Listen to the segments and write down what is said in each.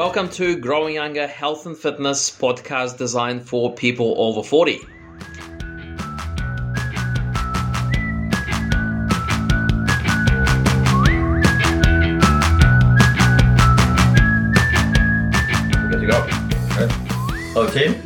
Welcome to Growing Younger Health and Fitness podcast designed for people over 40. Good to go. Hello, team.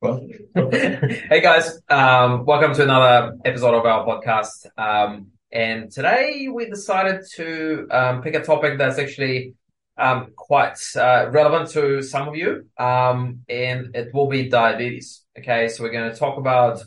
Well, hey guys, um, welcome to another episode of our podcast. Um, and today we decided to um, pick a topic that's actually um, quite uh, relevant to some of you, um, and it will be diabetes. Okay, so we're going to talk about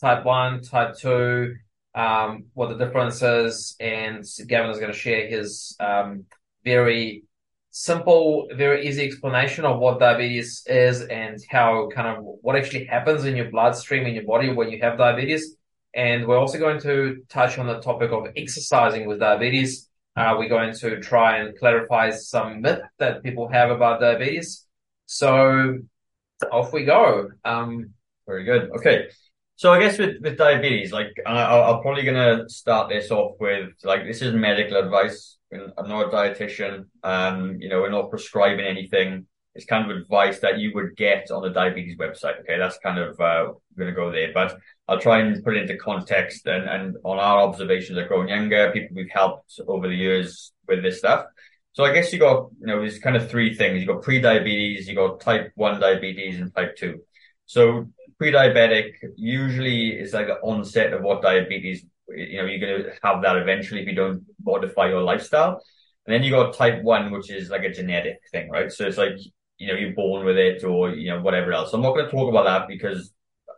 type one, type two, um, what the difference is, and Gavyn is going to share his um, very simple, very easy explanation of what diabetes is and how kind of what actually happens in your bloodstream in your body when you have diabetes. And we're also going to touch on the topic of exercising with diabetes uh, we're going to try and clarify some myth that people have about diabetes. So off we go. Um, very good. Okay. So I guess with, with diabetes, like I, am probably going to start this off with like, this is medical advice. I'm not a dietitian. Um, you know, we're not prescribing anything. It's kind of advice that you would get on the diabetes website. Okay. That's kind of, uh, going to go there, but I'll try and put it into context and, and on our observations at Growing Younger, people we've helped over the years with this stuff. So I guess you got, you know, there's kind of three things. You got pre-diabetes, you got type one diabetes and type two. So pre-diabetic usually is like the onset of what diabetes, you know, you're going to have that eventually if you don't modify your lifestyle. And then you got type one, which is like a genetic thing, right? So it's like, you know, you're born with it or, you know, whatever else. I'm not going to talk about that because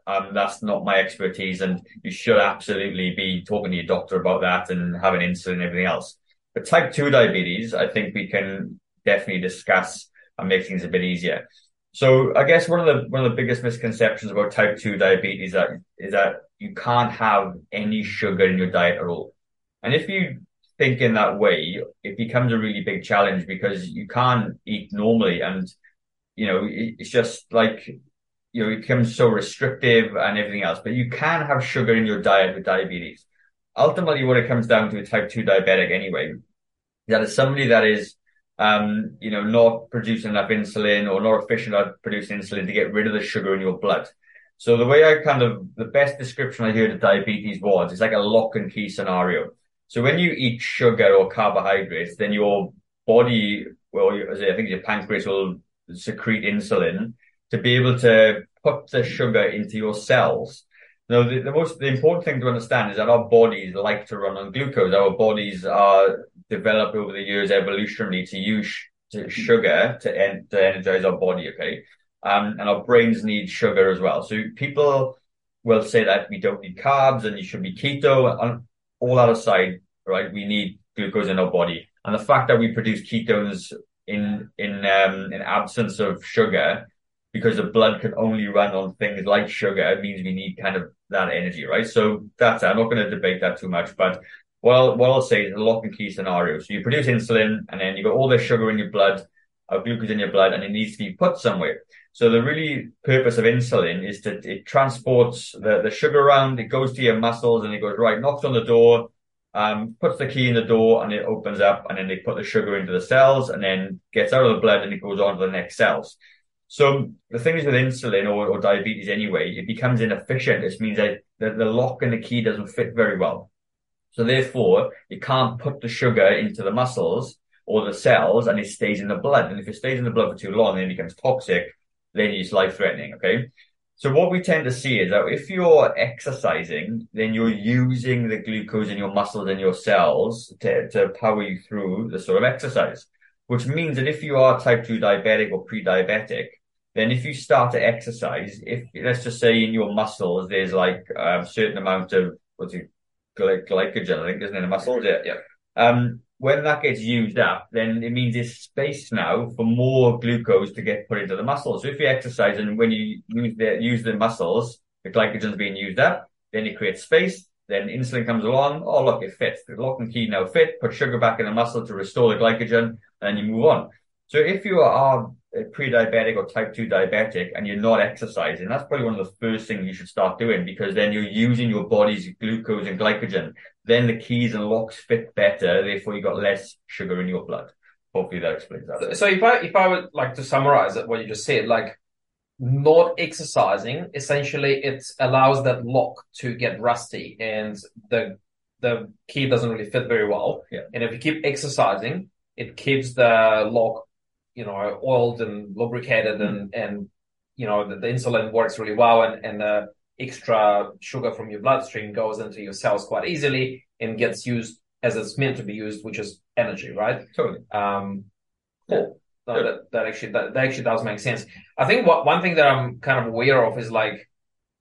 um, that's not my expertise, and you should absolutely be talking to your doctor about that and having insulin and everything else. But type two diabetes, I think we can definitely discuss and make things a bit easier. So I guess one of the one of the biggest misconceptions about type two diabetes that is that you can't have any sugar in your diet at all. And if you think in that way, it becomes a really big challenge because you can't eat normally and you know, it's just like you know, it becomes so restrictive and everything else. But you can have sugar in your diet with diabetes. Ultimately, what it comes down to a type 2 diabetic anyway, that is somebody that is, um, you know, not producing enough insulin or not efficient at producing insulin to get rid of the sugar in your blood. So the way I kind of, the best description I heard of diabetes was, it's like a lock and key scenario. So when you eat sugar or carbohydrates, then your body, well, I think your pancreas will secrete insulin to be able to put the sugar into your cells. Now, the, the most the important thing to understand is that our bodies like to run on glucose. Our bodies are developed over the years evolutionarily to use to sugar to, en- to energize our body. Okay, um, and our brains need sugar as well. So people will say that we don't need carbs and you should be keto. And all that aside, right? We need glucose in our body, and the fact that we produce ketones in in um, in absence of sugar because the blood can only run on things like sugar, it means we need kind of that energy, right? So that's. I'm not going to debate that too much, but what I'll, what I'll say is a lock and key scenario. So you produce insulin and then you've got all this sugar in your blood, or uh, glucose in your blood, and it needs to be put somewhere. So the really purpose of insulin is that it transports the, the sugar around, it goes to your muscles and it goes, right, knocks on the door, um, puts the key in the door and it opens up and then they put the sugar into the cells and then gets out of the blood and it goes on to the next cells. So the thing is with insulin or, or diabetes anyway, it becomes inefficient. This means that the, the lock and the key doesn't fit very well. So therefore, you can't put the sugar into the muscles or the cells and it stays in the blood. And if it stays in the blood for too long, then it becomes toxic, then it's life threatening. Okay. So what we tend to see is that if you're exercising, then you're using the glucose in your muscles and your cells to, to power you through the sort of exercise, which means that if you are type 2 diabetic or pre-diabetic, then if you start to exercise, if let's just say in your muscles there's like a certain amount of what's it glycogen, I think, isn't it? in The muscles, yeah, yeah. Um, when that gets used up, then it means there's space now for more glucose to get put into the muscles. So if you exercise and when you use the use the muscles, the glycogen's being used up, then it creates space. Then insulin comes along. Oh, look, it fits. The lock and key now fit. Put sugar back in the muscle to restore the glycogen, and you move on. So if you are pre-diabetic or type 2 diabetic and you're not exercising, that's probably one of the first things you should start doing because then you're using your body's glucose and glycogen. Then the keys and locks fit better. Therefore, you got less sugar in your blood. hopefully that explains that. So if I if I would like to summarize what you just said, like not exercising, essentially it allows that lock to get rusty and the the key doesn't really fit very well. Yeah. And if you keep exercising, it keeps the lock, you know, oiled and lubricated and and you know the, the insulin works really well and and the extra sugar from your bloodstream goes into your cells quite easily and gets used as it's meant to be used, which is energy, right? Totally. Um, Yeah. cool. No, that, that actually that, that actually does make sense. I think what one thing that I'm kind of aware of is like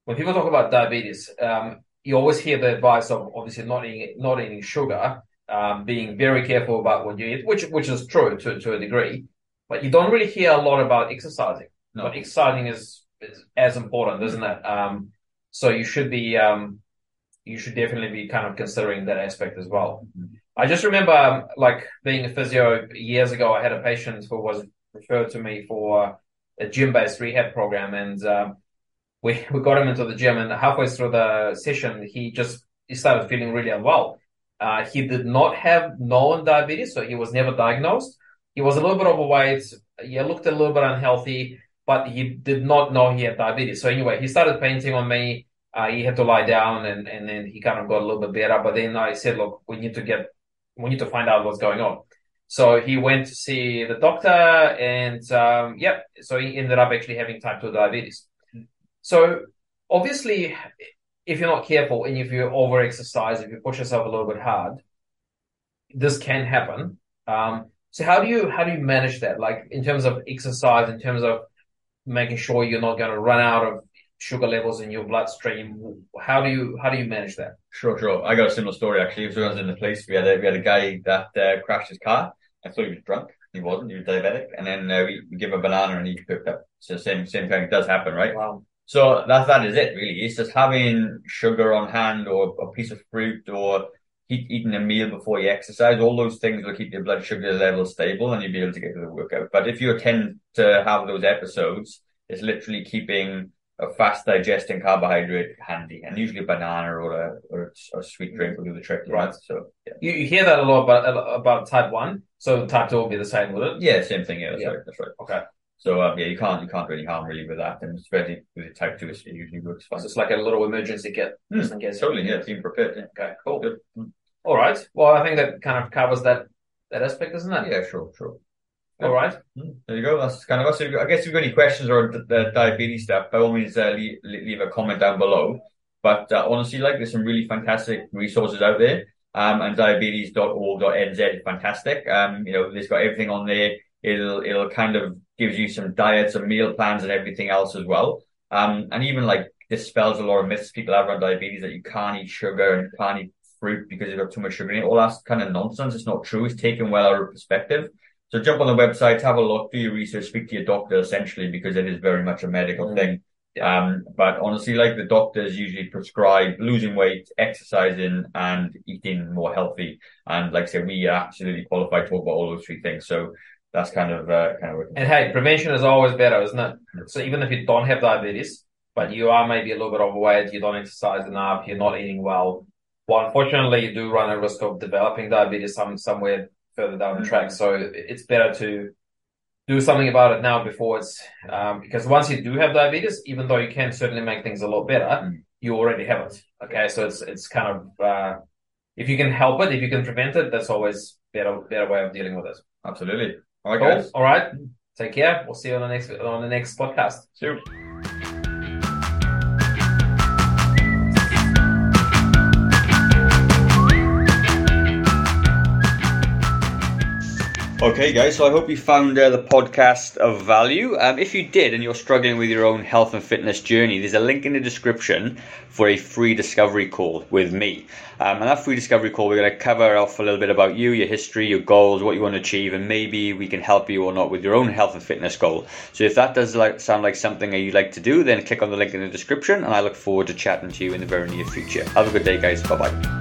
when people talk about diabetes, um, you always hear the advice of obviously not eating not eating sugar, um, being very careful about what you eat, which which is true to to a degree, but you don't really hear a lot about exercising. No. But exercising is, is as important, isn't it? Um, so you should be um, you should definitely be kind of considering that aspect as well. Mhm. I just remember, um, like being a physio years ago, I had a patient who was referred to me for a gym-based rehab program, and um, we we got him into the gym, and halfway through the session, he just he started feeling really unwell. Uh, he did not have known diabetes, so he was never diagnosed. He was a little bit overweight. He looked a little bit unhealthy, but he did not know he had diabetes. So anyway, he started painting on me. Uh, he had to lie down, and and then he kind of got a little bit better. But then I said, look, we need to get we need to find out what's going on. So he went to see the doctor, and um, yep, so he ended up actually having type two diabetes. So obviously, if you're not careful and if you over exercise, if you push yourself a little bit hard, this can happen. Um, so how do you how do you manage that? Like in terms of exercise, in terms of making sure you're not going to run out of sugar levels in your bloodstream. How do you how do you manage that? Sure, sure. I got a similar story actually. So I was in the police. We had a, we had a guy that uh, crashed his car. I thought he was drunk. He wasn't. He was diabetic. And then uh, we, we give him a banana and he picked up. So same same thing does happen, right? Wow. So that that is it really. It's just having sugar on hand or a piece of fruit or eat, eating a meal before you exercise. All those things will keep your blood sugar level stable and you'll be able to get to the workout. But if you tend to have those episodes, it's literally keeping a fast digesting carbohydrate handy, and usually a banana or a or a sweet drink will do the trick. Right. So yeah, You, you hear that a lot about about type one. So type two will be the same with it. yeah, same thing. Yeah, that's Yeah. right. That's right. Okay. So um, yeah, you can't you can't really harm really with that, and especially with type two, it usually works fine. So it's like a little emergency kit case. Totally, yeah, team prepared. Yeah. Okay. Cool. Good. Mm. All right. Well, I think that kind of covers that that aspect, doesn't it? Yeah, sure, sure. All right. Mm, There you go. That's kind of us. So I guess if you've got any questions or the, the diabetes stuff, by all means, uh, leave, leave a comment down below. But uh, honestly, like there's some really fantastic resources out there. Um, and diabetes.org.nz is fantastic. Um, you know, it's got everything on there. It'll, it'll kind of gives you some diets and meal plans and everything else as well. Um, and even like dispels a lot of myths people have around diabetes that you can't eat sugar and you can't eat fruit because you've got too much sugar in it. All that's kind of nonsense. It's not true. It's taken well out of perspective. So jump on the website, have a look, do your research, speak to your doctor essentially because it is very much a medical Mm. thing. Um, but honestly, like the doctors usually prescribe losing weight, exercising and eating more healthy. And like I said, we are absolutely qualified to talk about all those three things. So that's kind of, uh, kind of. And hey, prevention is always better, isn't it? So even if you don't have diabetes, but you are maybe a little bit overweight, you don't exercise enough, you're not eating well. Well, unfortunately, you do run a risk of developing diabetes some somewhere further down the track. So it's better to do something about it now before it's um, because once you do have diabetes, even though you can certainly make things a lot better, Mm. you already have it. Okay, so it's it's kind of uh, if you can help it, if you can prevent it, that's always better better way of dealing with it. Absolutely. All right, Cool. All right. Take care. We'll see you on the next on the next podcast. See Okay, guys, so I hope you found uh, the podcast of value. Um, if you did and you're struggling with your own health and fitness journey, there's a link in the description for a free discovery call with me. Um, and that free discovery call, we're going to cover off a little bit about you, your history, your goals, what you want to achieve, and maybe we can help you or not with your own health and fitness goal. So if that does like, sound like something that you'd like to do, then click on the link in the description, and I look forward to chatting to you in the very near future. Have a good day, guys. Bye bye.